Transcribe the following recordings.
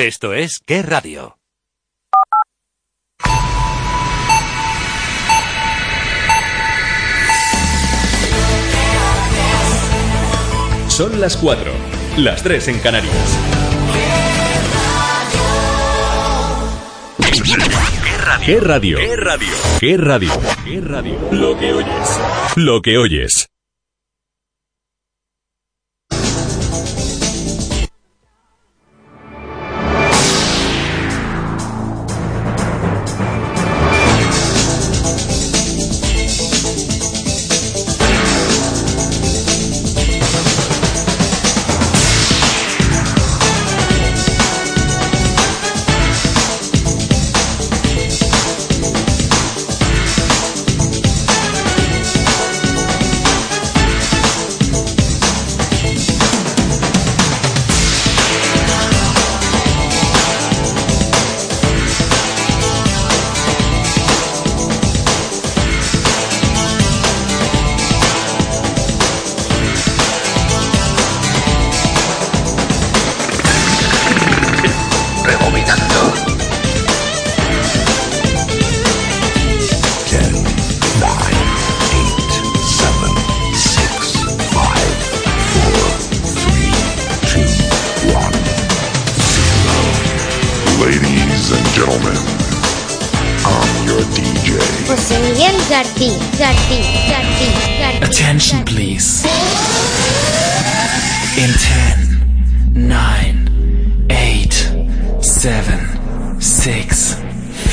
Esto es Qué Radio. Son las 4, las 3 en Canarias. ¿Qué radio? ¿Qué radio? ¿Qué radio? ¿Qué radio? Lo que oyes. Lo que oyes.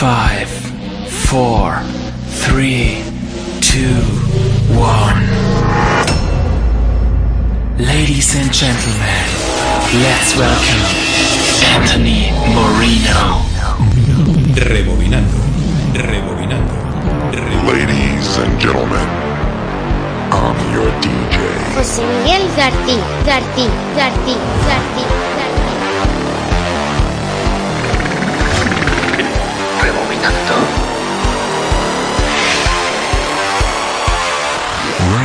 5, 4, 3, 2, 1. Ladies and gentlemen, let's welcome Anthony Moreno. Rebobinando. Rebobinando. Rebobinando. Ladies and gentlemen, I'm your DJ. José Miguel García, García, García, García,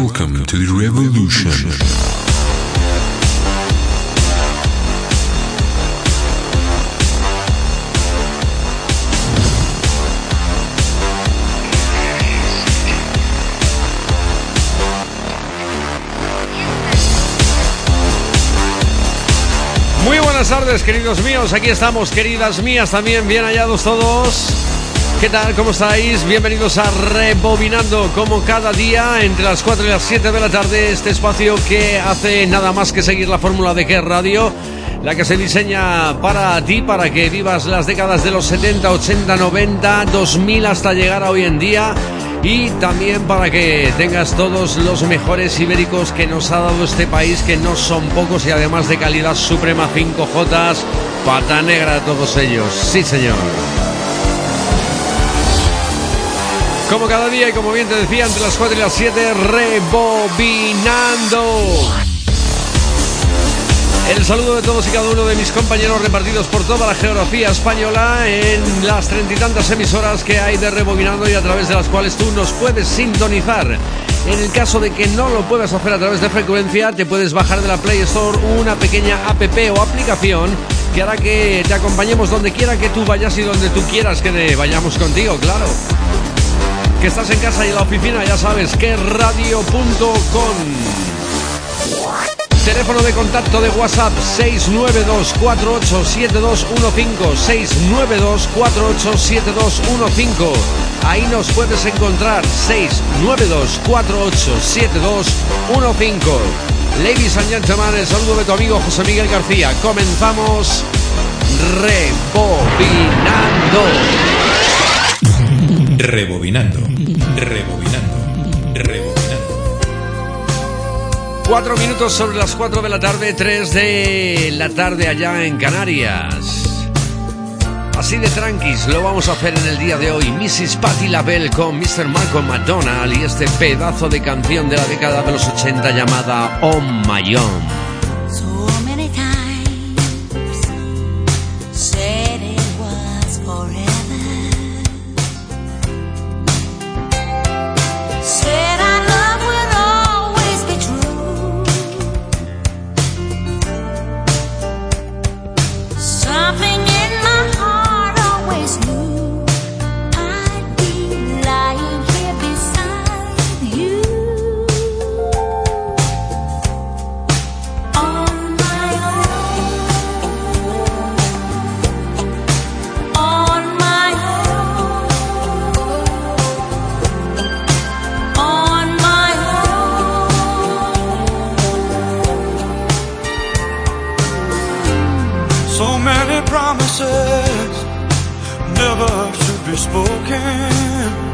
Welcome to the revolution. Muy buenas tardes, queridos míos. Aquí estamos, queridas mías, también bien hallados todos. ¿Qué tal? ¿Cómo estáis? Bienvenidos a Rebobinando, como cada día, entre las 4 y las 7 de la tarde, este espacio que hace nada más que seguir la fórmula de qué radio, la que se diseña para ti, para que vivas las décadas de los 70, 80, 90, 2000 hasta llegar a hoy en día. Y también para que tengas todos los mejores ibéricos que nos ha dado este país, que no son pocos y además de calidad suprema 5J, pata negra todos ellos. Sí, señor. Como cada día y como bien te decía, entre las 4 y las 7, rebobinando. El saludo de todos y cada uno de mis compañeros repartidos por toda la geografía española en las treinta y tantas emisoras que hay de Rebobinando y a través de las cuales tú nos puedes sintonizar. En el caso de que no lo puedas hacer a través de frecuencia, te puedes bajar de la Play Store una pequeña app o aplicación que hará que te acompañemos donde quiera que tú vayas y donde tú quieras que vayamos contigo, claro. Que estás en casa y en la oficina, ya sabes, que radio.com. Teléfono de contacto de WhatsApp 692487215 692487215 Ahí nos puedes encontrar 692487215 Ladies and gentlemen, el saludo de tu amigo José Miguel García. Comenzamos rebobinando. Rebobinando. Rebobinando. Rebobinando. Cuatro minutos sobre las cuatro de la tarde, tres de la tarde allá en Canarias. Así de tranquis lo vamos a hacer en el día de hoy. Mrs. Patti LaBelle con Mr. Malcolm McDonald y este pedazo de canción de la década de los 80 llamada On My Own. time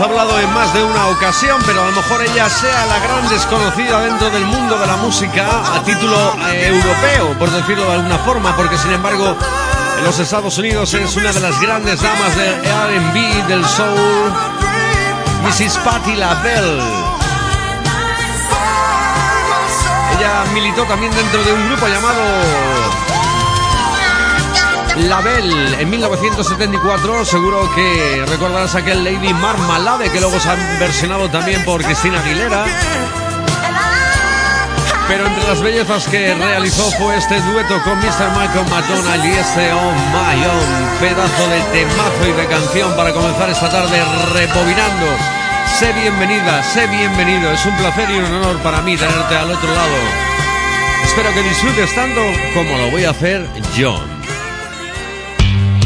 hablado en más de una ocasión, pero a lo mejor ella sea la gran desconocida dentro del mundo de la música a título eh, europeo, por decirlo de alguna forma, porque sin embargo en los Estados Unidos es una de las grandes damas del RB, del soul, Mrs. Patti LaBelle. Ella militó también dentro de un grupo llamado Label en 1974, seguro que recordarás aquel Lady Marmalade que luego se ha versionado también por Cristina Aguilera. Pero entre las bellezas que realizó fue este dueto con Mr. Michael McDonald y este Oh My Own, pedazo de temazo y de canción para comenzar esta tarde rebobinando. Sé bienvenida, sé bienvenido, es un placer y un honor para mí tenerte al otro lado. Espero que disfrutes tanto como lo voy a hacer yo.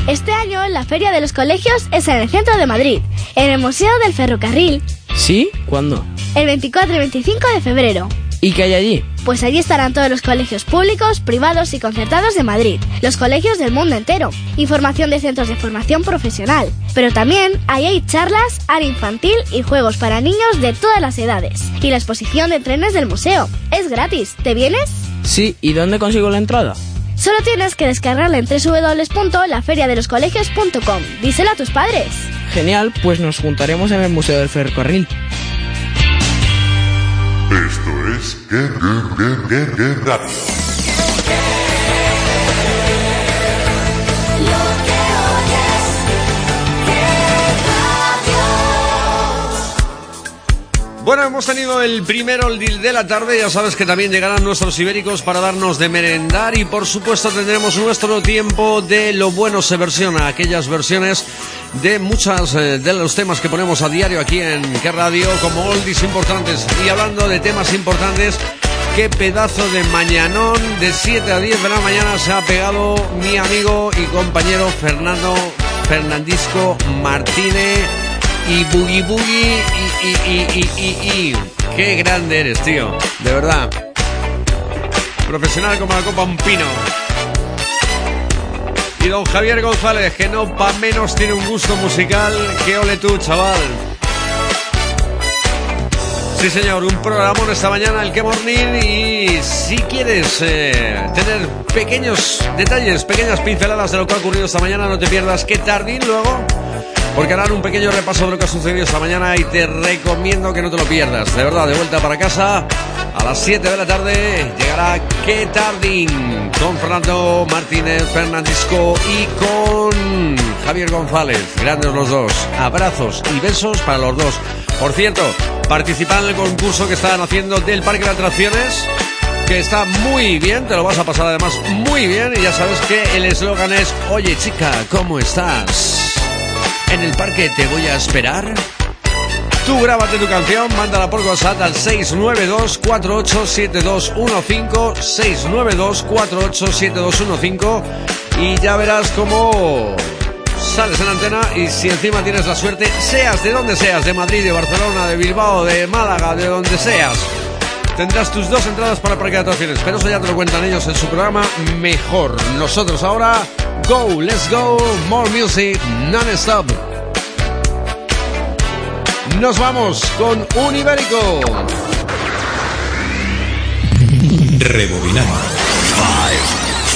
Este año la Feria de los Colegios es en el centro de Madrid, en el Museo del Ferrocarril, ¿Sí? ¿Cuándo? el 24 y 25 de febrero. ¿Y qué hay allí? Pues allí estarán todos los colegios públicos, privados y concertados de Madrid, los colegios del mundo entero, información de centros de formación profesional. Pero también ahí hay charlas, área infantil y juegos para niños de todas las edades. Y la exposición de trenes del museo. Es gratis. ¿Te vienes? Sí, ¿y dónde consigo la entrada? Solo tienes que descargarla en www.laferiadeloscolegios.com. Díselo a tus padres. Genial, pues nos juntaremos en el Museo del Ferrocarril. Esto es Guerra, Guerra, Guerra, Guerra Radio. Bueno, hemos tenido el primero el deal de la tarde. Ya sabes que también llegarán nuestros ibéricos para darnos de merendar. Y por supuesto, tendremos nuestro tiempo de lo bueno se versiona. Aquellas versiones de muchas eh, de los temas que ponemos a diario aquí en Qué Radio, como oldies importantes. Y hablando de temas importantes, qué pedazo de mañanón de 7 a 10 de la mañana se ha pegado mi amigo y compañero Fernando Fernandisco Martínez y Boogie Boogie y, y, y, y. Qué grande eres, tío. De verdad. Profesional como la copa un pino. Y don Javier González, que no pa' menos tiene un gusto musical. Que ole tú, chaval. Sí, señor, un programón esta mañana, el que morning. Y si quieres eh, tener pequeños detalles, pequeñas pinceladas de lo que ha ocurrido esta mañana, no te pierdas que tardín luego. Porque harán un pequeño repaso de lo que ha sucedido esta mañana y te recomiendo que no te lo pierdas. De verdad, de vuelta para casa. A las 7 de la tarde llegará Que Tardín con Fernando Martínez Fernandisco y con Javier González. Grandes los dos. Abrazos y besos para los dos. Por cierto, participan en el concurso que están haciendo del Parque de Atracciones que está muy bien, te lo vas a pasar además muy bien y ya sabes que el eslogan es Oye chica, ¿cómo estás? En el parque te voy a esperar. Tú grábate tu canción, mándala por WhatsApp al 692-487215, 692-487215 y ya verás cómo sales en la antena y si encima tienes la suerte, seas de donde seas, de Madrid, de Barcelona, de Bilbao, de Málaga, de donde seas, tendrás tus dos entradas para el parque de atracciones. Pero eso ya te lo cuentan ellos en su programa Mejor. Nosotros ahora, go, let's go, more music, non-stop. Nos vamos con un ibérico. Rebobinando.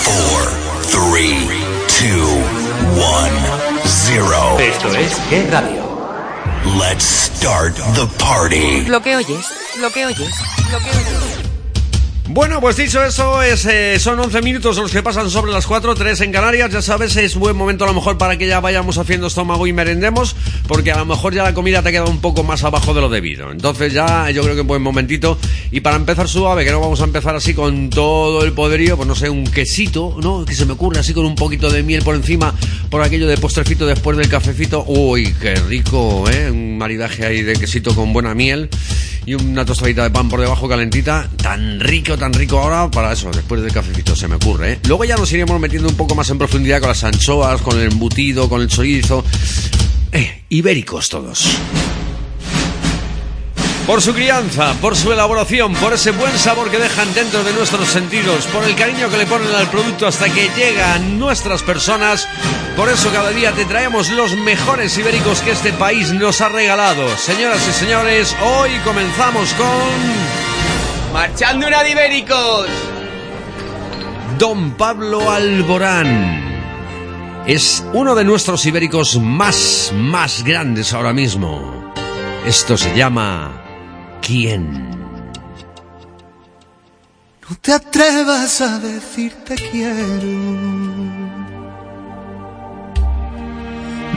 4, 3, 2, 1, 0. Esto es ¿Qué radio? Let's start the party. Lo que oyes, lo que oyes, lo que oyes. Bueno, pues dicho eso, es, eh, son 11 minutos los que pasan sobre las 4, 3 en Canarias. Ya sabes, es buen momento a lo mejor para que ya vayamos haciendo estómago y merendemos, porque a lo mejor ya la comida te ha quedado un poco más abajo de lo debido. Entonces ya yo creo que es buen momentito. Y para empezar suave, que no vamos a empezar así con todo el poderío, pues no sé, un quesito, ¿no? Que se me ocurre así con un poquito de miel por encima, por aquello de postrecito después del cafecito. Uy, qué rico, ¿eh? Un maridaje ahí de quesito con buena miel y una tostadita de pan por debajo calentita, tan rico, tan rico ahora, para eso, después del cafecito se me ocurre. ¿eh? Luego ya nos iremos metiendo un poco más en profundidad con las anchoas, con el embutido, con el chorizo. Eh, ibéricos todos. Por su crianza, por su elaboración, por ese buen sabor que dejan dentro de nuestros sentidos, por el cariño que le ponen al producto hasta que llega a nuestras personas. Por eso cada día te traemos los mejores ibéricos que este país nos ha regalado. Señoras y señores, hoy comenzamos con... ¡Marchando una de ibéricos! Don Pablo Alborán. Es uno de nuestros ibéricos más, más grandes ahora mismo. Esto se llama... ¿Quién? No te atrevas a decir te quiero.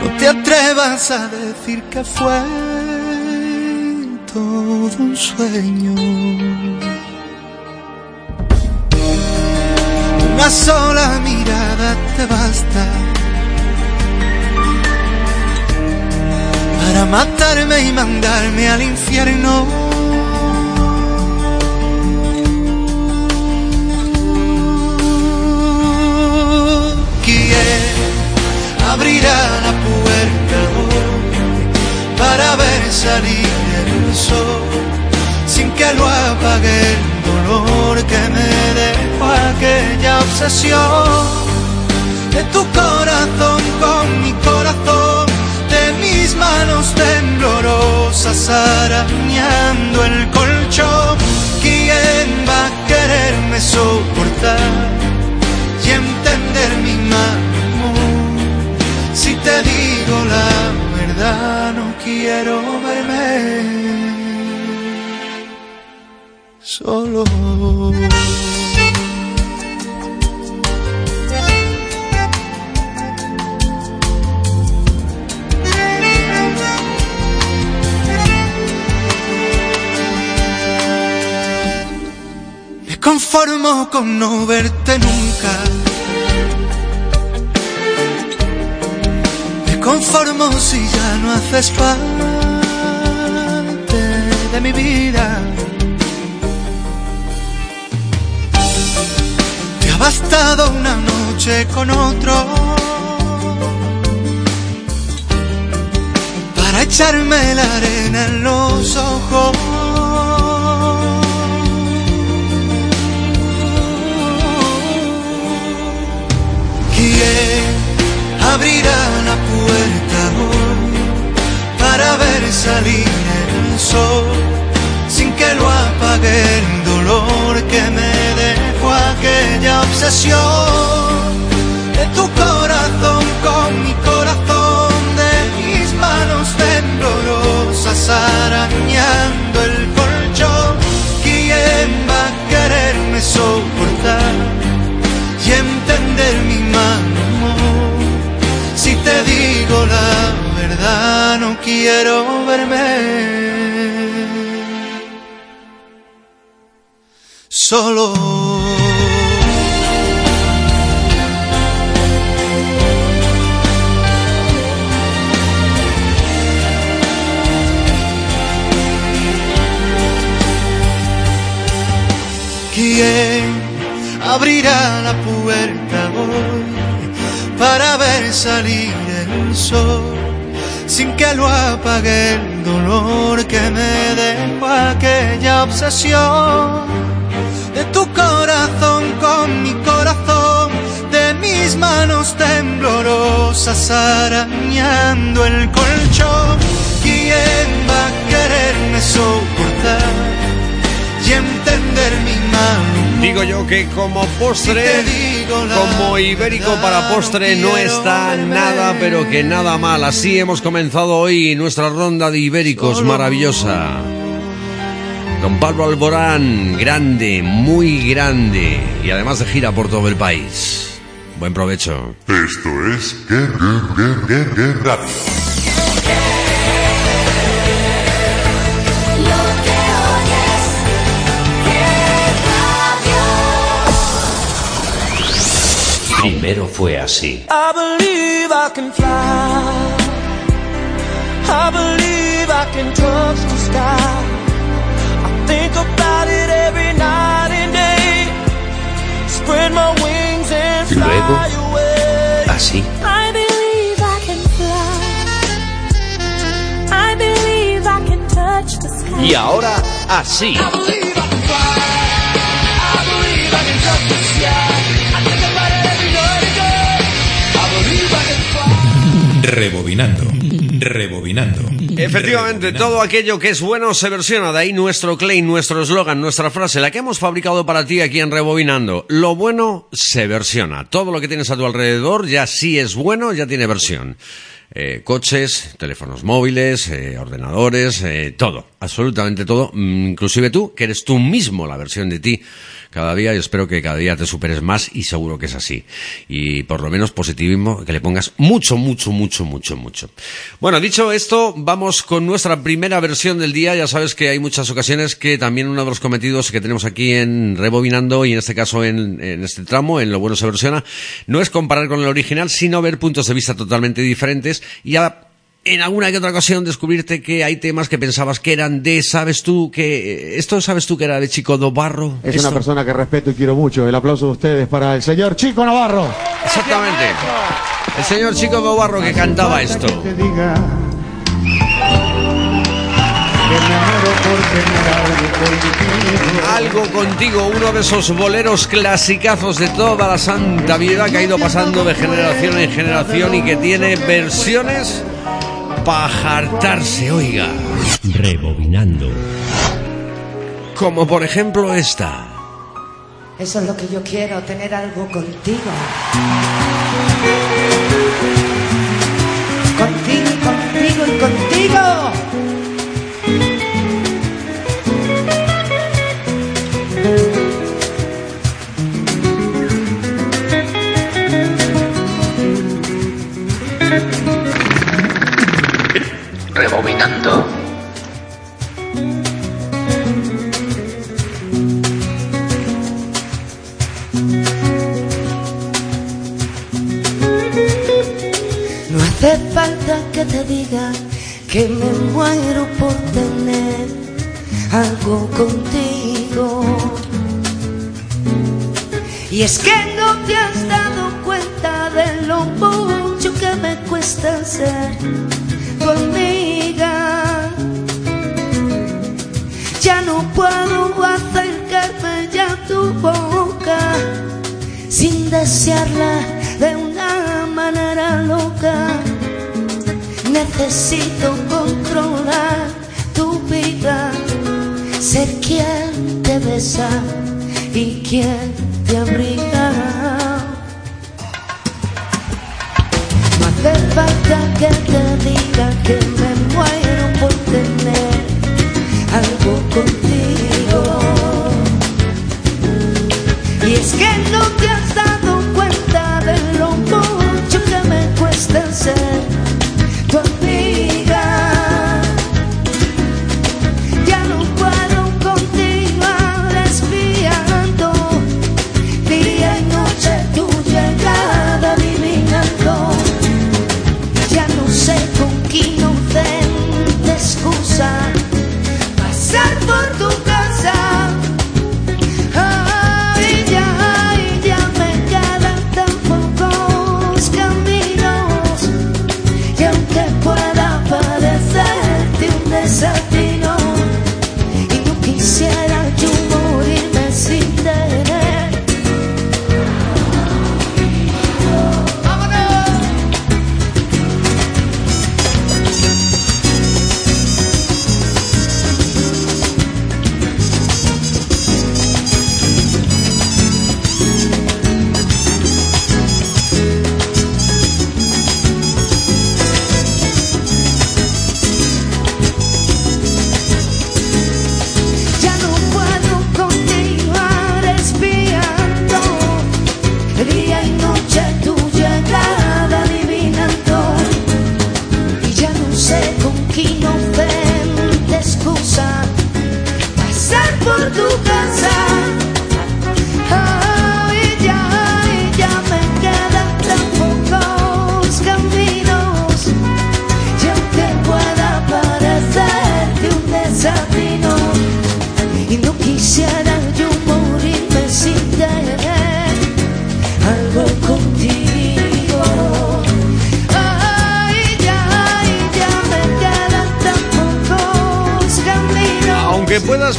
No te atrevas a decir que fue todo un sueño. Una sola mirada te basta para matarme y mandarme al infierno. ¿Quién abrirá la puerta para ver salir el sol sin que lo apague dolor que me dejó aquella obsesión de tu corazón con mi corazón, de mis manos temblorosas arañando el colchón. ¿Quién va a quererme soportar y entender mi mal? Si te digo la verdad, no quiero verme solo. Me conformo con no verte nunca. Me conformo si ya no haces parte de mi vida. Bastado una noche con otro para echarme la arena en los ojos. ¿Quién abrirá la puerta para ver salir el sol sin que lo apague el dolor que me dejó aquella obsesión de tu corazón con mi corazón, de mis manos temblorosas arañando el colchón. ¿Quién va a quererme soportar y entender mi humor? Si te digo la verdad, no quiero verme solo. Abrirá la puerta hoy para ver salir el sol? Sin que lo apague el dolor que me dejó aquella obsesión de tu corazón con mi corazón, de mis manos temblorosas arañando el colchón. ¿Quién va a quererme soportar y entender mi mal? Digo yo que como postre, como ibérico para postre, no está nada, pero que nada mal. Así hemos comenzado hoy nuestra ronda de ibéricos maravillosa. Don Pablo Alborán, grande, muy grande, y además de gira por todo el país. Buen provecho. Esto es Guerra Radio. Primero fue así. I believe I can fly. I believe I can touch the sky. I think about it every night and day. Spread my wings and Luego, fly away. así. I believe I can fly. I believe I can touch the sky. Y ahora, así. Rebobinando. Rebobinando. Efectivamente, todo aquello que es bueno se versiona. De ahí nuestro claim, nuestro eslogan, nuestra frase, la que hemos fabricado para ti aquí en Rebobinando. Lo bueno se versiona. Todo lo que tienes a tu alrededor ya sí es bueno, ya tiene versión. Eh, coches, teléfonos móviles, eh, ordenadores, eh, todo, absolutamente todo, mm, inclusive tú, que eres tú mismo la versión de ti cada día y espero que cada día te superes más y seguro que es así. Y por lo menos positivismo, que le pongas mucho, mucho, mucho, mucho, mucho. Bueno, dicho esto, vamos con nuestra primera versión del día. Ya sabes que hay muchas ocasiones que también uno de los cometidos que tenemos aquí en Rebobinando y en este caso en, en este tramo, en Lo Bueno se versiona, no es comparar con el original, sino ver puntos de vista totalmente diferentes y en alguna que otra ocasión descubrirte que hay temas que pensabas que eran de, sabes tú, que esto sabes tú que era de Chico do Barro. Es Esto- una persona que respeto y quiero mucho. El aplauso de ustedes para el señor Chico Navarro. Exactamente. El señor Chico do Barro que cantaba esto. Te diga. Algo contigo, uno de esos boleros clasicazos de toda la santa vida que ha ido pasando de generación en generación y que tiene versiones para jartarse, oiga. Rebobinando. Como por ejemplo esta. Eso es lo que yo quiero, tener algo contigo. Contigo, y contigo y contigo. Rebobinando. No hace falta que te diga que me muero por tener algo contigo. Y es que no te has dado cuenta de lo mucho que me cuesta ser tu Ya no puedo acercarme ya a tu boca sin desearla de una manera loca. Necesito controlar tu vida, ser besa y quién te abriga. No hace falta que te diga que me cuesta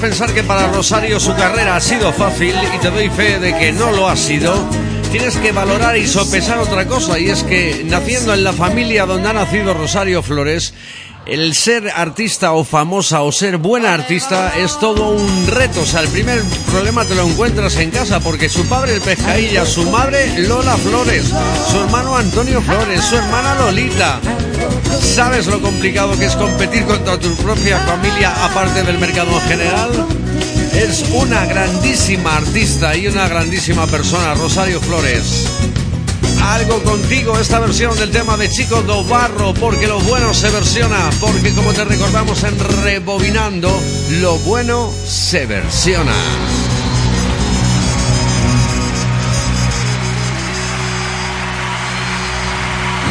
pensar que para Rosario su carrera ha sido fácil y te doy fe de que no lo ha sido, tienes que valorar y sopesar otra cosa y es que naciendo en la familia donde ha nacido Rosario Flores, el ser artista o famosa o ser buena artista es todo un reto. O sea, el primer problema te lo encuentras en casa porque su padre el pescailla, su madre Lola Flores, su hermano Antonio Flores, su hermana Lolita. ¿Sabes lo complicado que es competir contra tu propia familia aparte del mercado en general? Es una grandísima artista y una grandísima persona, Rosario Flores. Algo contigo, esta versión del tema de Chico do Barro, porque lo bueno se versiona, porque como te recordamos en Rebobinando, lo bueno se versiona.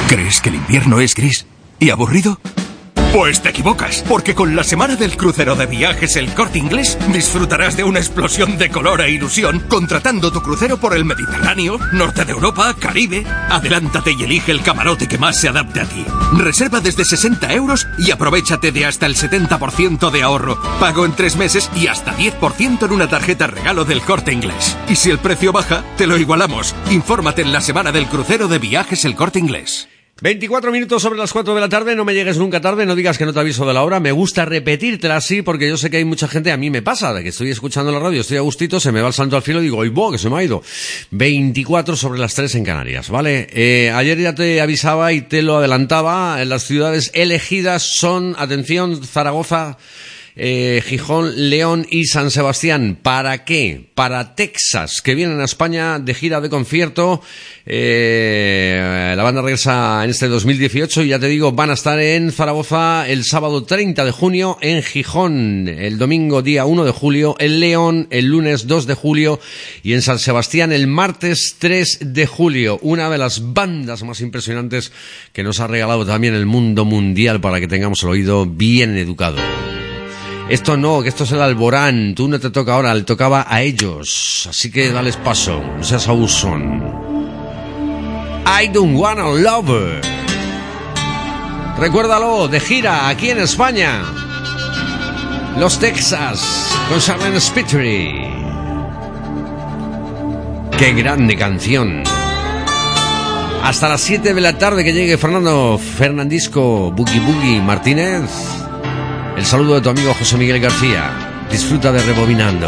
¿Crees que el invierno es gris y aburrido? Pues te equivocas, porque con la semana del crucero de viajes El Corte Inglés disfrutarás de una explosión de color e ilusión contratando tu crucero por el Mediterráneo, norte de Europa, Caribe. Adelántate y elige el camarote que más se adapte a ti. Reserva desde 60 euros y aprovechate de hasta el 70% de ahorro, pago en tres meses y hasta 10% en una tarjeta regalo del Corte Inglés. Y si el precio baja, te lo igualamos. Infórmate en la semana del crucero de viajes El Corte Inglés. 24 minutos sobre las 4 de la tarde, no me llegues nunca tarde, no digas que no te aviso de la hora, me gusta repetírtela así porque yo sé que hay mucha gente, a mí me pasa, de que estoy escuchando la radio, estoy a gustito, se me va el santo al cielo y digo, ¡ay, bo, que se me ha ido! 24 sobre las 3 en Canarias, ¿vale? Eh, ayer ya te avisaba y te lo adelantaba, las ciudades elegidas son, atención, Zaragoza, eh, Gijón, León y San Sebastián. ¿Para qué? Para Texas, que vienen a España de gira de concierto. Eh, la banda regresa en este 2018 y ya te digo, van a estar en Zaragoza el sábado 30 de junio, en Gijón el domingo día 1 de julio, en León el lunes 2 de julio y en San Sebastián el martes 3 de julio. Una de las bandas más impresionantes que nos ha regalado también el mundo mundial para que tengamos el oído bien educado. Esto no, que esto es el Alborán. Tú no te toca ahora, le tocaba a ellos. Así que dales paso, no seas abusón. I don't wanna love her. Recuérdalo, de gira aquí en España. Los Texas, con Charlene Spittery. Qué grande canción. Hasta las 7 de la tarde que llegue Fernando Fernandisco Boogie Boogie Martínez. El saludo de tu amigo José Miguel García. Disfruta de Rebobinando.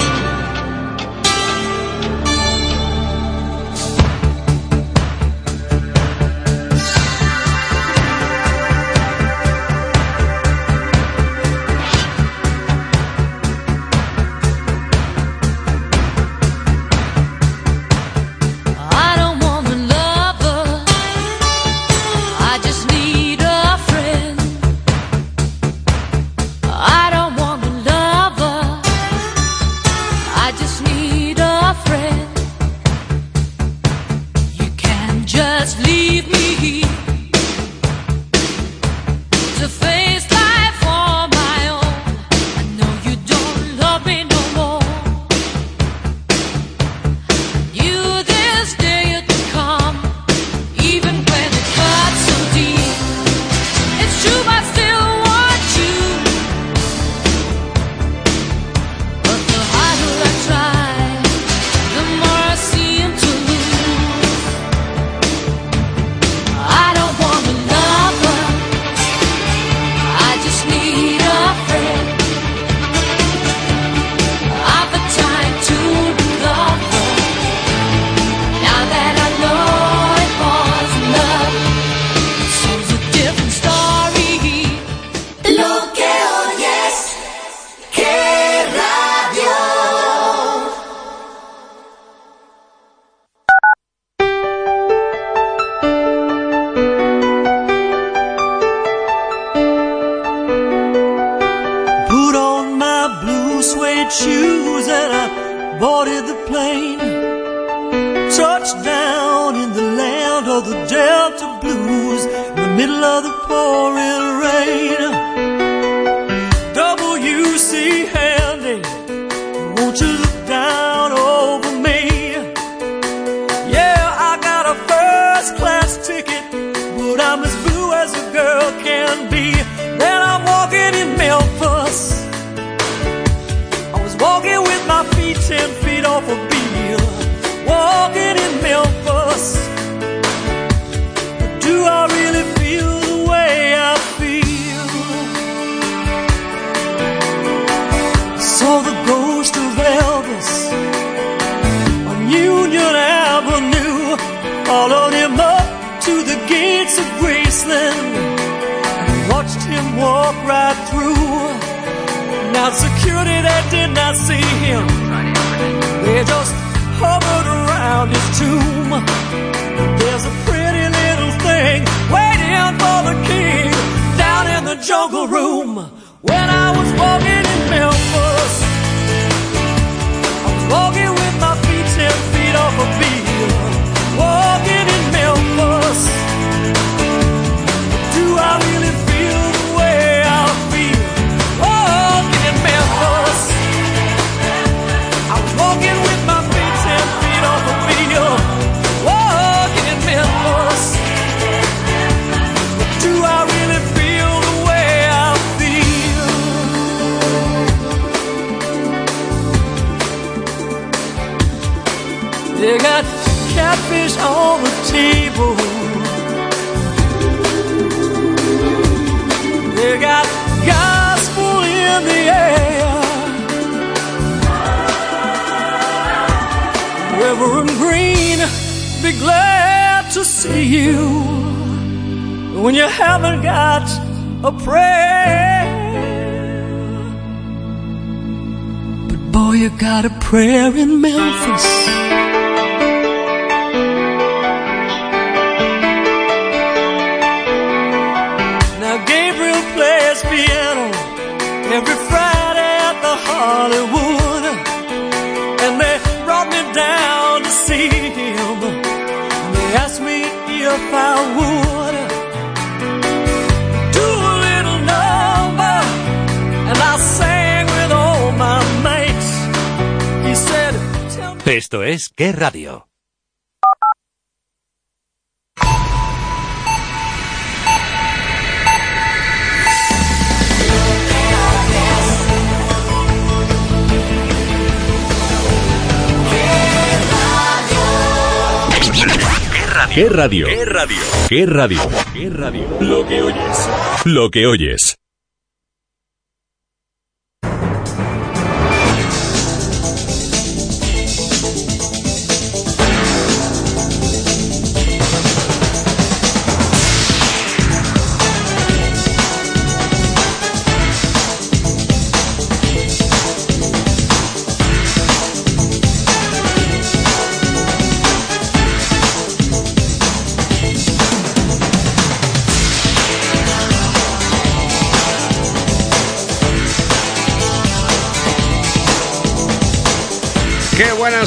Of the pouring rain. W.C. Handy, won't you look down over me? Yeah, I got a first class ticket, but I'm as blue as a girl can be. Then I'm walking in Memphis. I was walking with my feet ten feet off a Elvis on Union Avenue. Followed him up to the gates of Graceland. and Watched him walk right through. Now security that did not see him. They just hovered around his tomb. There's a pretty little thing waiting for the king down in the jungle room. When I was walking in Memphis, walking catfish on the table. They got gospel in the air. Reverend Green, be glad to see you when you haven't got a prayer. But boy, you got a prayer in Memphis. Hollywood. And they brought me down to see him. They asked me if I would do a little number. And I sang with all my. He said. Esto es Qué Radio. ¿Qué radio? ¿Qué radio? ¿Qué radio? ¿Qué radio? Lo que oyes. Lo que oyes.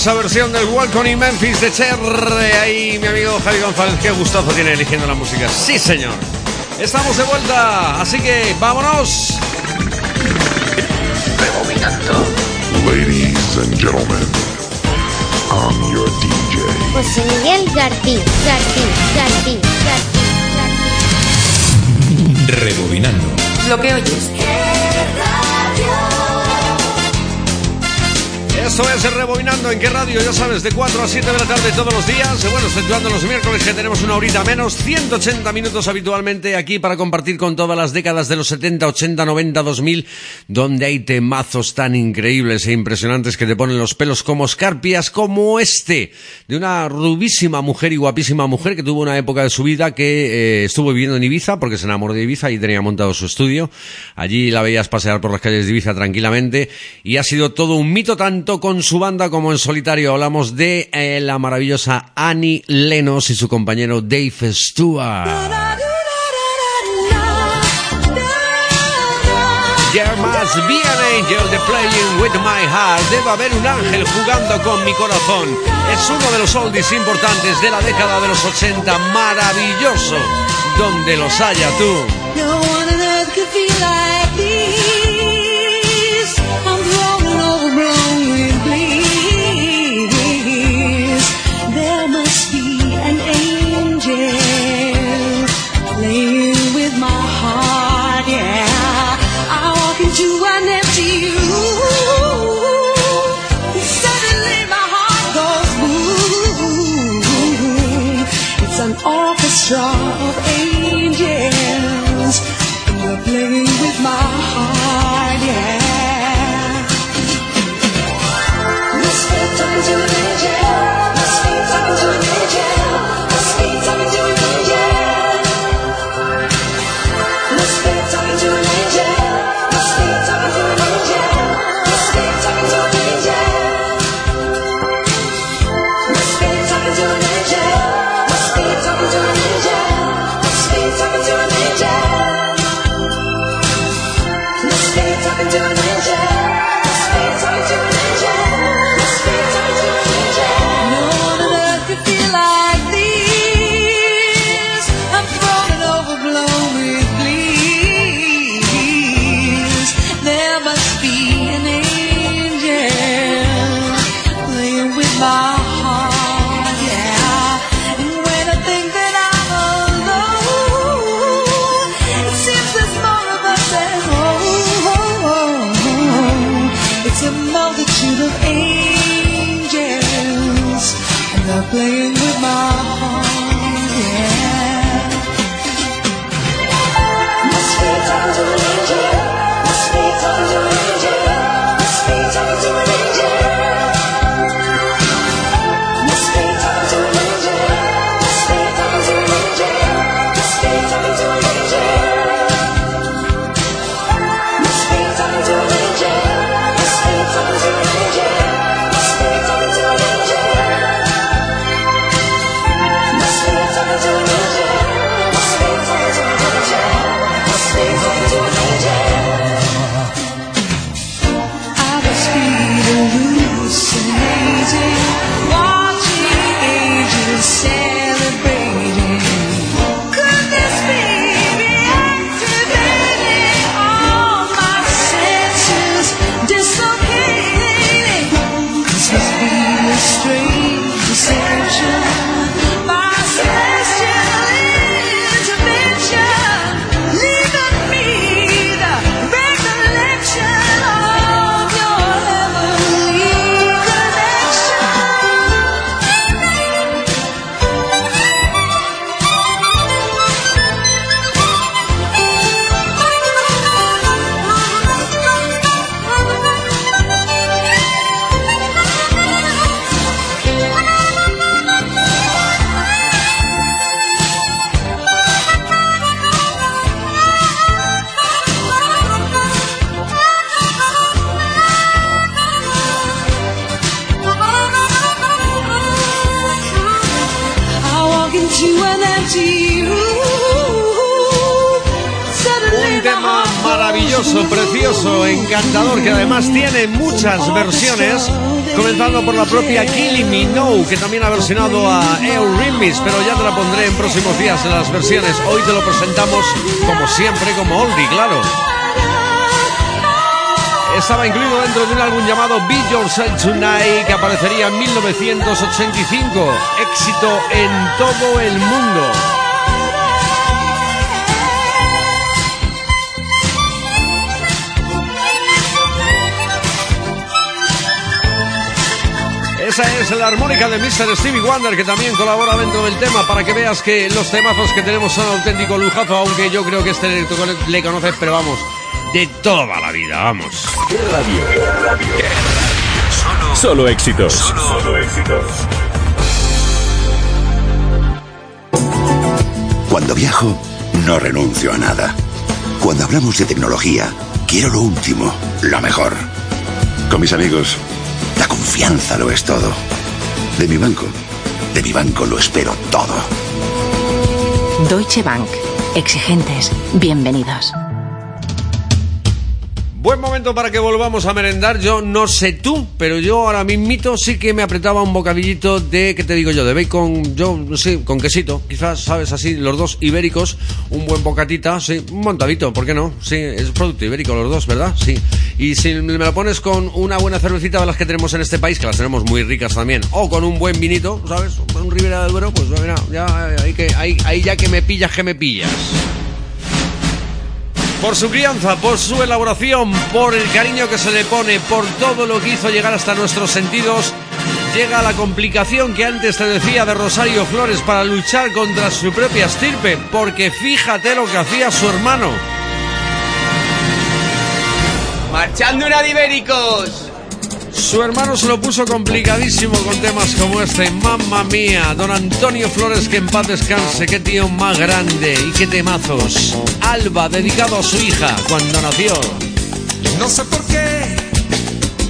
Qué esa versión del Welcome in Memphis de Cher. Ahí mi amigo Javi González, qué gustazo tiene eligiendo la música. Sí, señor. Estamos de vuelta, así que vámonos. Ladies and gentlemen, I'm your DJ. José Miguel García, García, García, García. Rebobinando. Lo que oyes. Esto es Rebobinando en qué radio, ya sabes, de 4 a 7 de la tarde todos los días. Bueno, exceptuando los miércoles que tenemos una horita menos, 180 minutos habitualmente aquí para compartir con todas las décadas de los 70, 80, 90, 2000, donde hay temazos tan increíbles e impresionantes que te ponen los pelos como escarpias, como este, de una rubísima mujer y guapísima mujer que tuvo una época de su vida que eh, estuvo viviendo en Ibiza, porque se enamoró de Ibiza y tenía montado su estudio. Allí la veías pasear por las calles de Ibiza tranquilamente y ha sido todo un mito tanto con su banda como en solitario. Hablamos de eh, la maravillosa Annie Lenos y su compañero Dave Stewart. There must be an angel playing with my heart. Debe haber un ángel jugando con mi corazón. Es uno de los oldies importantes de la década de los 80. Maravilloso. Donde los haya tú. No one on earth could feel like precioso, encantador, que además tiene muchas versiones, comenzando por la propia Me Now, que también ha versionado a Eurythmics, pero ya te la pondré en próximos días en las versiones. Hoy te lo presentamos como siempre, como oldie, claro. Estaba incluido dentro de un álbum llamado Be Yourself Tonight, que aparecería en 1985. Éxito en todo el mundo. Esa es la armónica de Mr. Stevie Wonder que también colabora dentro del tema para que veas que los temazos que tenemos son auténtico lujazo, aunque yo creo que este le, le conoces, pero vamos, de toda la vida, vamos. ¿Qué radio? ¿Qué radio? ¿Qué radio? Solo, Solo éxitos. Solo éxitos. Cuando viajo, no renuncio a nada. Cuando hablamos de tecnología, quiero lo último, lo mejor. Con mis amigos, la confianza lo es todo. De mi banco, de mi banco lo espero todo. Deutsche Bank. Exigentes. Bienvenidos. Buen momento para que volvamos a merendar. Yo no sé tú, pero yo ahora mismito sí que me apretaba un bocadillito de, ¿qué te digo yo? De bacon, yo no sé, con quesito. Quizás, ¿sabes? Así, los dos ibéricos, un buen bocatita, sí, un montadito, ¿por qué no? Sí, es producto ibérico los dos, ¿verdad? Sí. Y si me lo pones con una buena cervecita de las que tenemos en este país, que las tenemos muy ricas también, o con un buen vinito, ¿sabes? Un Ribera del Duero, pues mira, ya, ahí, que, ahí ya que me pillas, que me pillas. Por su crianza, por su elaboración, por el cariño que se le pone, por todo lo que hizo llegar hasta nuestros sentidos, llega la complicación que antes te decía de Rosario Flores para luchar contra su propia estirpe, porque fíjate lo que hacía su hermano. ¡Marchando una de! Su hermano se lo puso complicadísimo con temas como este. Mamma mía, don Antonio Flores, que en paz descanse, qué tío más grande y qué temazos. Alba, dedicado a su hija cuando nació. No sé por qué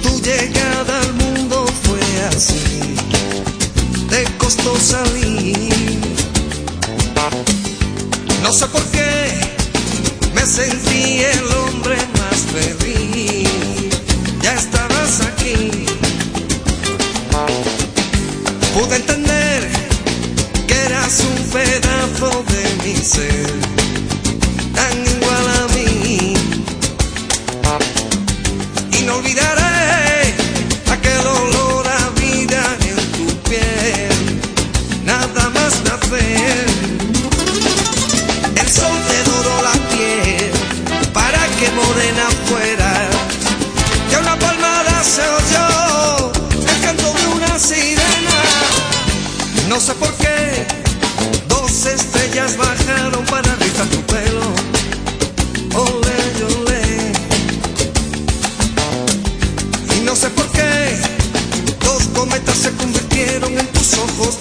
tu llegada al mundo fue así. Te costó salir. No sé por qué me sentí el hombre más feliz. Ya estabas Pude entender que eras un pedazo de mi ser,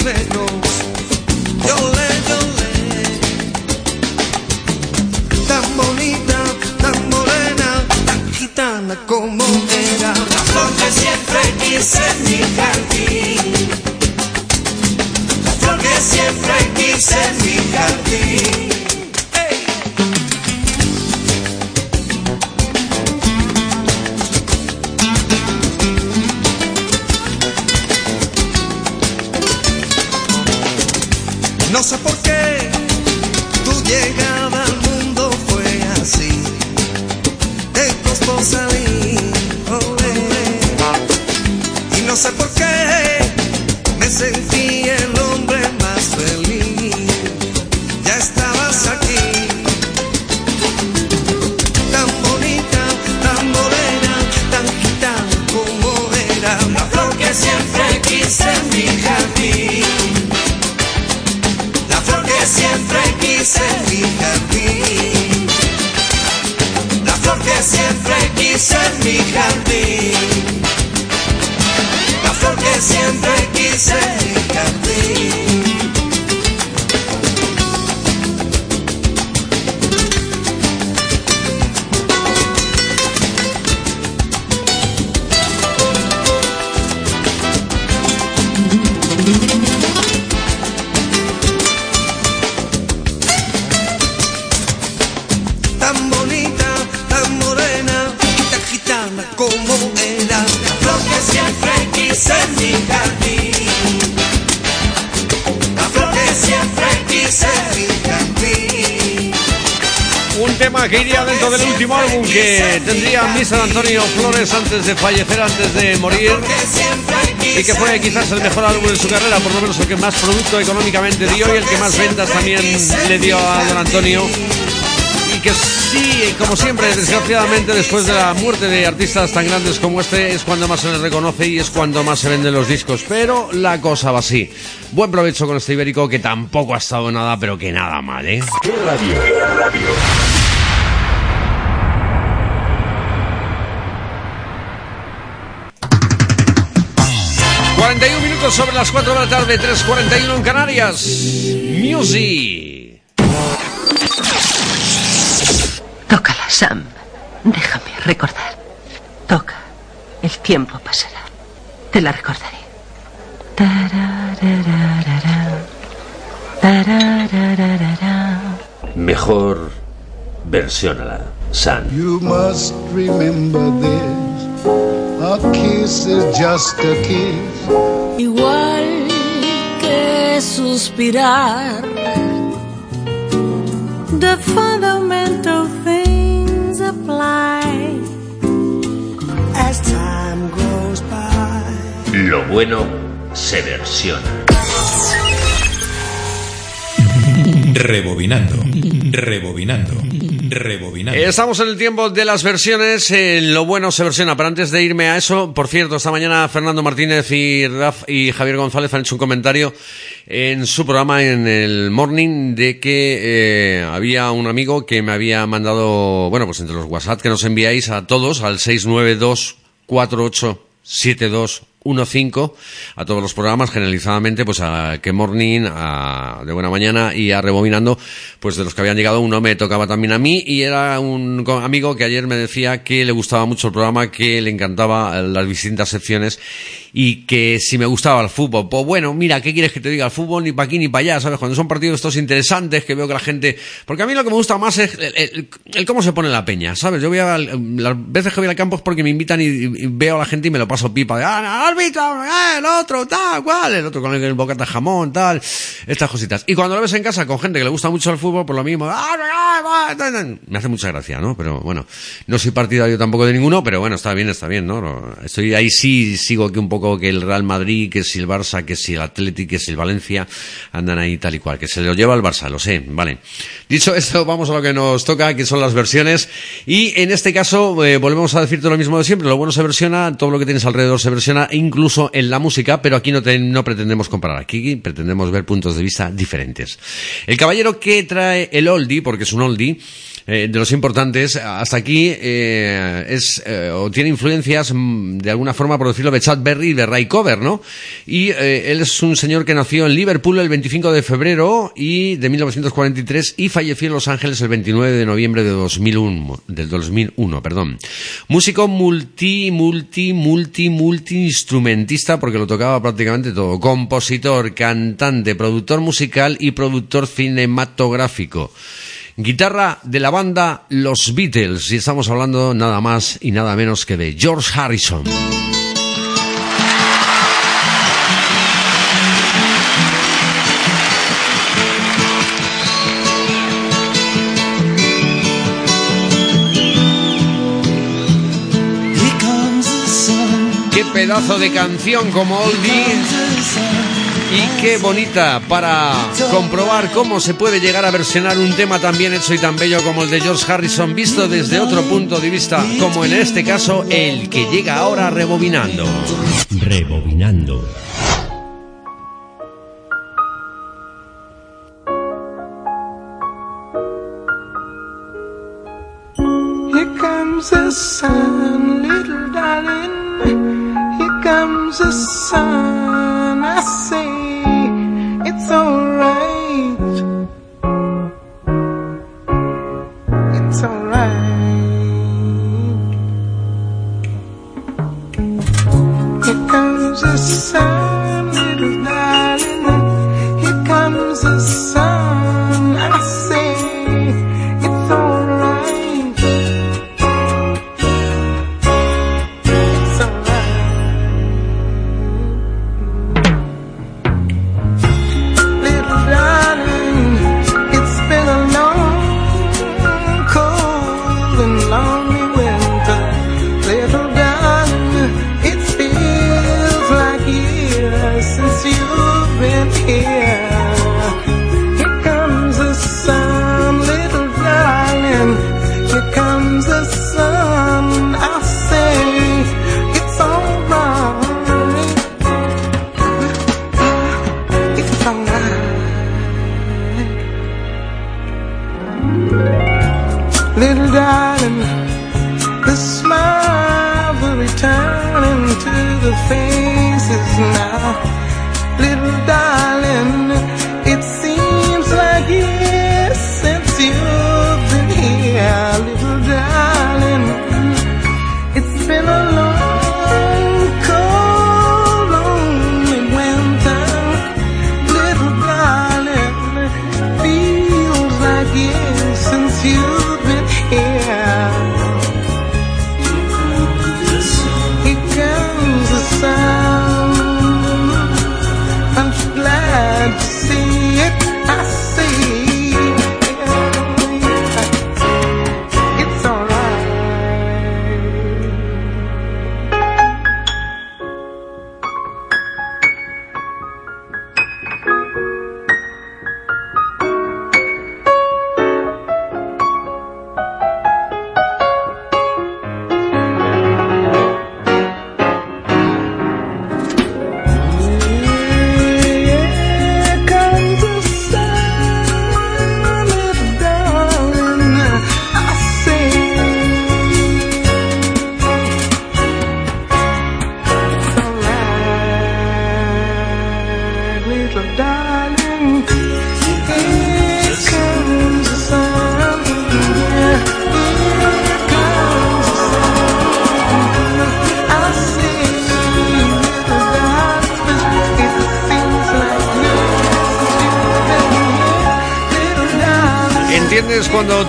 ojos negros. Yole, yole. Tan bonita, tan morena, tan gitana como era. La flor que siempre quise en mi jardín. La flor que siempre quise en mi jardín. Antes de fallecer, antes de morir. Y que fue quizás el mejor álbum de su carrera, por lo menos el que más producto económicamente dio y el que más ventas también le dio a don Antonio. Y que sí, como siempre, desgraciadamente, después de la muerte de artistas tan grandes como este, es cuando más se les reconoce y es cuando más se venden los discos. Pero la cosa va así. Buen provecho con este ibérico que tampoco ha estado nada, pero que nada mal, ¿eh? ¿Qué radio? ¿Qué radio? Minutos sobre las 4 de la tarde, 3.41 en Canarias. Music. Tócala, Sam. Déjame recordar. Toca. El tiempo pasará. Te la recordaré. Mejor versiónala, Sun. You must remember this. A kiss is just a kiss. Igual que suspirar. The fundamental things apply as time goes by. Lo bueno se versiona. Rebobinando, rebobinando, rebobinando. Estamos en el tiempo de las versiones. eh, lo bueno se versiona. Pero antes de irme a eso, por cierto, esta mañana Fernando Martínez y, Raf y Javier González han hecho un comentario en su programa en el morning de que eh, había un amigo que me había mandado, bueno, pues entre los WhatsApp que nos enviáis a todos al 692 48 7215 a todos los programas generalizadamente pues a que morning a de buena mañana y a rebobinando pues de los que habían llegado. Uno me tocaba también a mí y era un amigo que ayer me decía que le gustaba mucho el programa que le encantaba las distintas secciones y que si me gustaba el fútbol. Pues bueno mira qué quieres que te diga el fútbol ni para aquí ni para allá sabes cuando son partidos estos interesantes que veo que la gente porque a mí lo que me gusta más es el, cómo se pone la peña sabes yo voy a las veces que voy al campo es porque me invitan y, veo a la gente y me lo paso pipa de ah, árbitro ah, el otro tal cual el otro con el, bocata jamón tal estas cositas y cuando lo ves en casa con gente que le gusta mucho el fútbol por lo mismo ah, me hace mucha gracia no pero bueno no soy partidario tampoco de ninguno pero bueno está bien está bien no estoy ahí sí sigo que un poco que el Real Madrid que si el Barça que si el Atlético que si el Valencia andan ahí tal y cual que se lo lleva el Barça lo sé vale. Dicho esto vamos a lo que nos toca que son las versiones. Y en este caso eh, volvemos a decirte lo mismo de siempre lo bueno se versiona todo lo que tienes alrededor se versiona incluso en la música pero aquí no, no pretendemos comparar aquí pretendemos ver puntos de vista diferentes. El caballero que trae el oldie porque es un oldie eh, de los importantes, hasta aquí eh, es eh, o tiene influencias mm, de alguna forma, por decirlo, de Chad Berry y de Ray Cover, ¿no? Y eh, él es un señor que nació en Liverpool el 25 de febrero y de 1943 y falleció en Los Ángeles el 29 de noviembre de 2001, del 2001, perdón. Músico multi, multi, multi, multi instrumentista porque lo tocaba prácticamente todo. Compositor, cantante, productor musical y productor cinematográfico. Guitarra de la banda Los Beatles. Y estamos hablando nada más y nada menos que de George Harrison. Qué pedazo de canción como oldie y qué bonita para comprobar cómo se puede llegar a versionar un tema tan bien hecho y tan bello como el de George Harrison visto desde otro punto de vista, como en este caso el que llega ahora rebobinando. Rebobinando. Here comes the sun, little darling. Here comes the sun. I say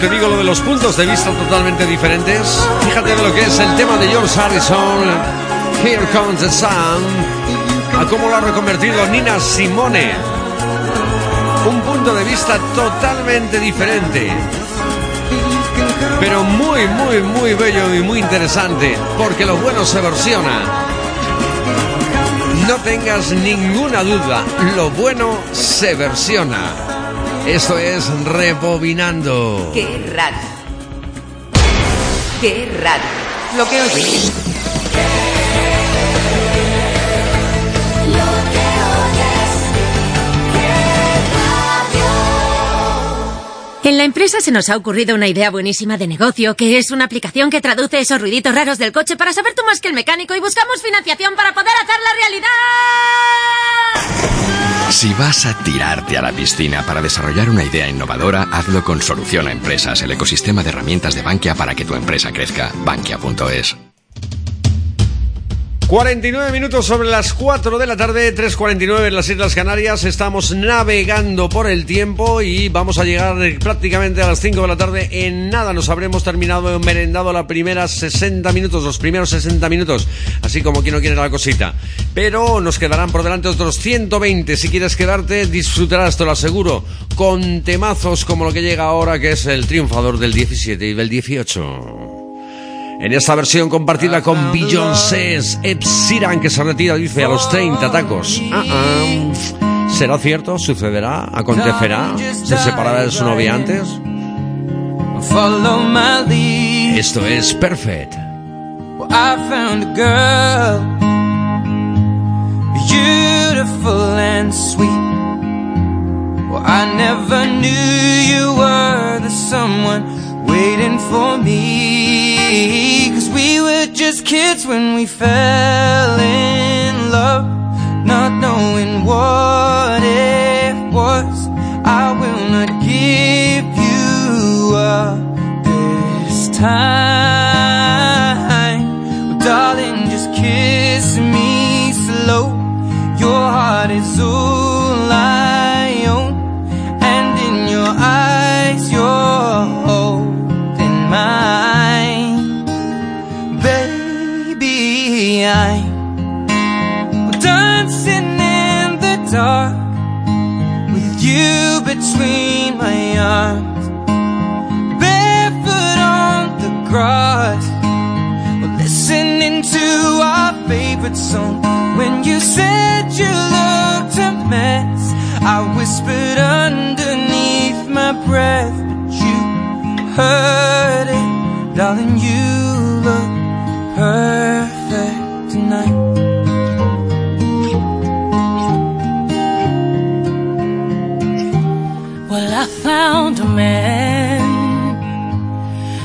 te digo lo de los puntos de vista totalmente diferentes? Fíjate lo que es el tema de George Harrison, Here Comes the Sun, a cómo lo ha reconvertido Nina Simone. Un punto de vista totalmente diferente. Pero muy, muy, muy bello y muy interesante, porque lo bueno se versiona. No tengas ninguna duda, lo bueno se versiona. Esto es Rebobinando. ¡Qué raro! ¡Qué raro! Lo que oyes. En la empresa se nos ha ocurrido una idea buenísima de negocio, que es una aplicación que traduce esos ruiditos raros del coche para saber tú más que el mecánico y buscamos financiación para poder hacerla realidad. Si vas a tirarte a la piscina para desarrollar una idea innovadora, hazlo con Solución a Empresas, el ecosistema de herramientas de Bankia para que tu empresa crezca. Bankia.es. 49 minutos sobre las 4 de la tarde, 3.49 en las Islas Canarias. Estamos navegando por el tiempo y vamos a llegar prácticamente a las 5 de la tarde. En nada nos habremos terminado, merendado la primera 60 minutos, los primeros 60 minutos, así como quien no quiere la cosita. Pero nos quedarán por delante otros 120. Si quieres quedarte, disfrutarás, te lo aseguro, con temazos como lo que llega ahora, que es el triunfador del 17 y del 18. En esta versión compartida con Beyoncé, Ed Sheeran, que se retira, dice, a los 30 tacos. Ah, ah. ¿Será cierto? ¿Sucederá? ¿Acontecerá? ¿Se separará de su novia antes? Follow my lead. Esto es Perfect. I found a girl, beautiful and sweet. Well, I never knew you were the someone waiting for me. Cause we were just kids when we fell in love, not knowing what it was. I will not give you up this time. Well, darling, just kiss me slow. Your heart is all song. When you said you looked a mess, I whispered underneath my breath, but you heard it, darling. You look perfect tonight. Well, I found a man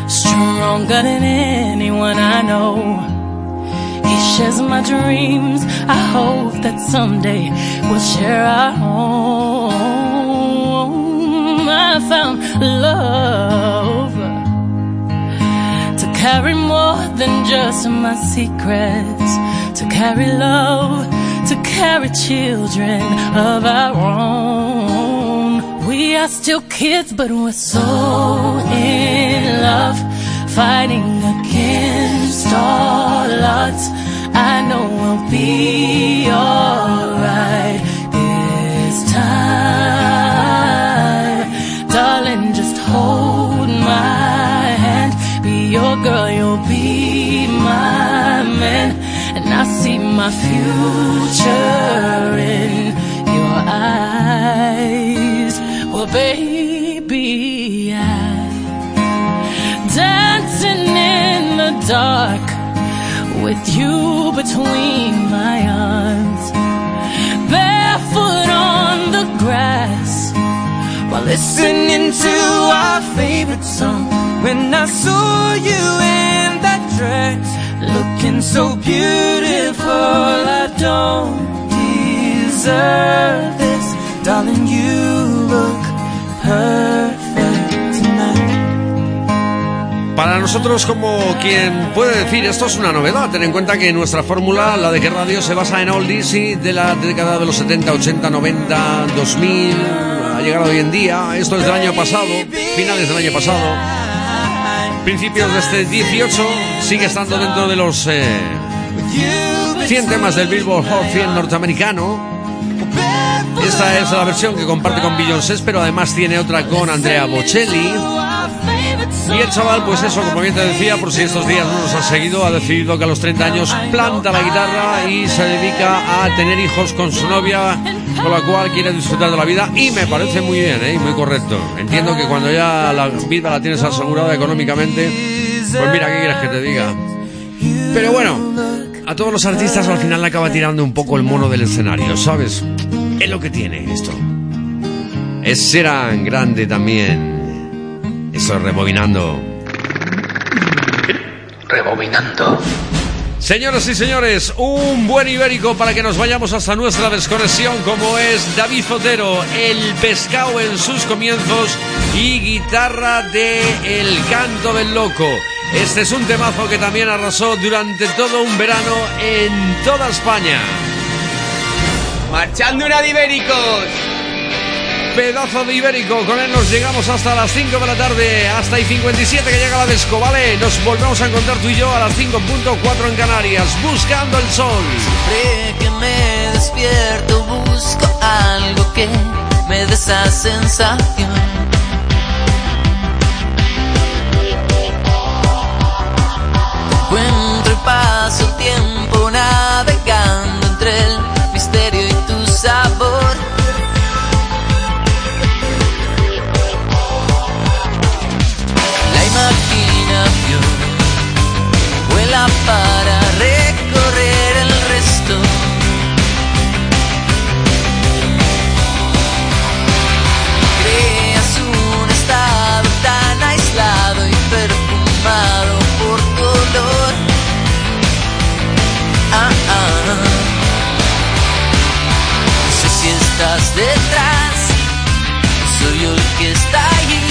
stronger than anyone I know. Shares my dreams. I hope that someday we'll share our home. I found love to carry more than just my secrets, to carry love, to carry children of our own. We are still kids, but we're so in love, fighting against all odds. I know we'll be alright this time. Darling, just hold my hand. Be your girl, you'll be my man. And I see my future in your eyes. Well, baby, I dancing in the dark with you between my arms, barefoot on the grass while listening to our favorite song. When I saw you in that dress, looking so beautiful, I don't deserve this, darling. You look perfect Para nosotros, como quien puede decir, esto es una novedad. Ten en cuenta que nuestra fórmula, la de que radio, se basa en oldies y de la década de los 70, 80, 90, 2000. ha llegado hoy en día. Esto es del año pasado, finales del año pasado, principios de este 18. Sigue estando dentro de los eh, 100 temas del Billboard Hot 100 norteamericano. Esta es la versión que comparte con Beyoncé, pero además tiene otra con Andrea Bocelli. Y el chaval, pues eso, como bien te decía, por si estos días no nos has seguido, ha decidido que a los 30 años planta la guitarra y se dedica a tener hijos con su novia, con la cual quiere disfrutar de la vida. Y me parece muy bien, ¿eh? muy correcto. Entiendo que cuando ya la vida la tienes asegurada económicamente, pues mira, ¿qué quieres que te diga? Pero bueno, a todos los artistas al final le acaba tirando un poco el mono del escenario, ¿sabes? Es lo que tiene esto. Es serán grande también. Eso es rebobinando. Rebobinando. Señoras y señores, un buen ibérico para que nos vayamos hasta nuestra desconexión, como es David Zotero, el pescado en sus comienzos y guitarra de El Canto del Loco. Este es un temazo que también arrasó durante todo un verano en toda España. Marchando una de ibéricos. Pedazo de ibérico, con él nos llegamos hasta las 5 de la tarde, hasta y 57 que llega la desco, ¿vale? Nos volvemos a encontrar tú y yo a las 5.4 en Canarias, buscando el sol. Siempre que me despierto busco algo que me dé esa sensación. Encuentro y paso tiempo navegando entre el detrás, soy yo el que está allí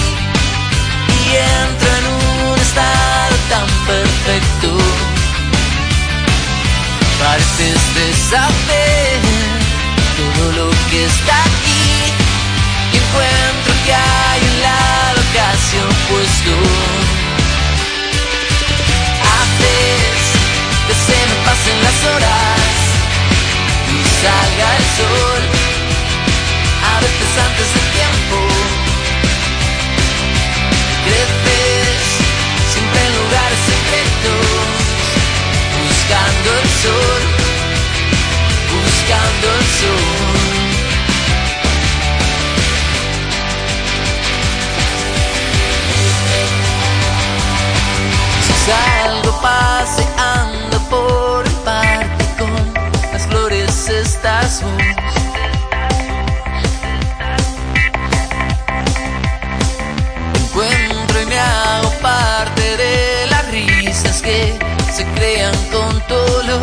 y entro en un estado tan perfecto. Pareces de saber todo lo que está aquí y encuentro que hay en la locación puesto. Haces que se me pasen las horas y salga el sol, a tu olor.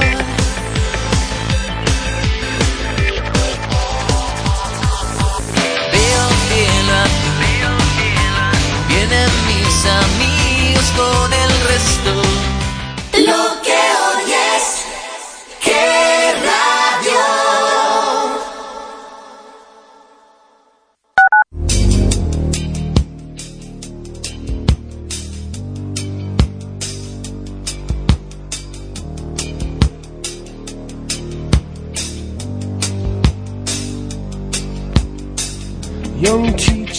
Veo cielo azul, vienen mis amigos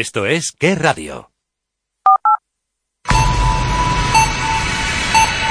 Esto es Qué Radio.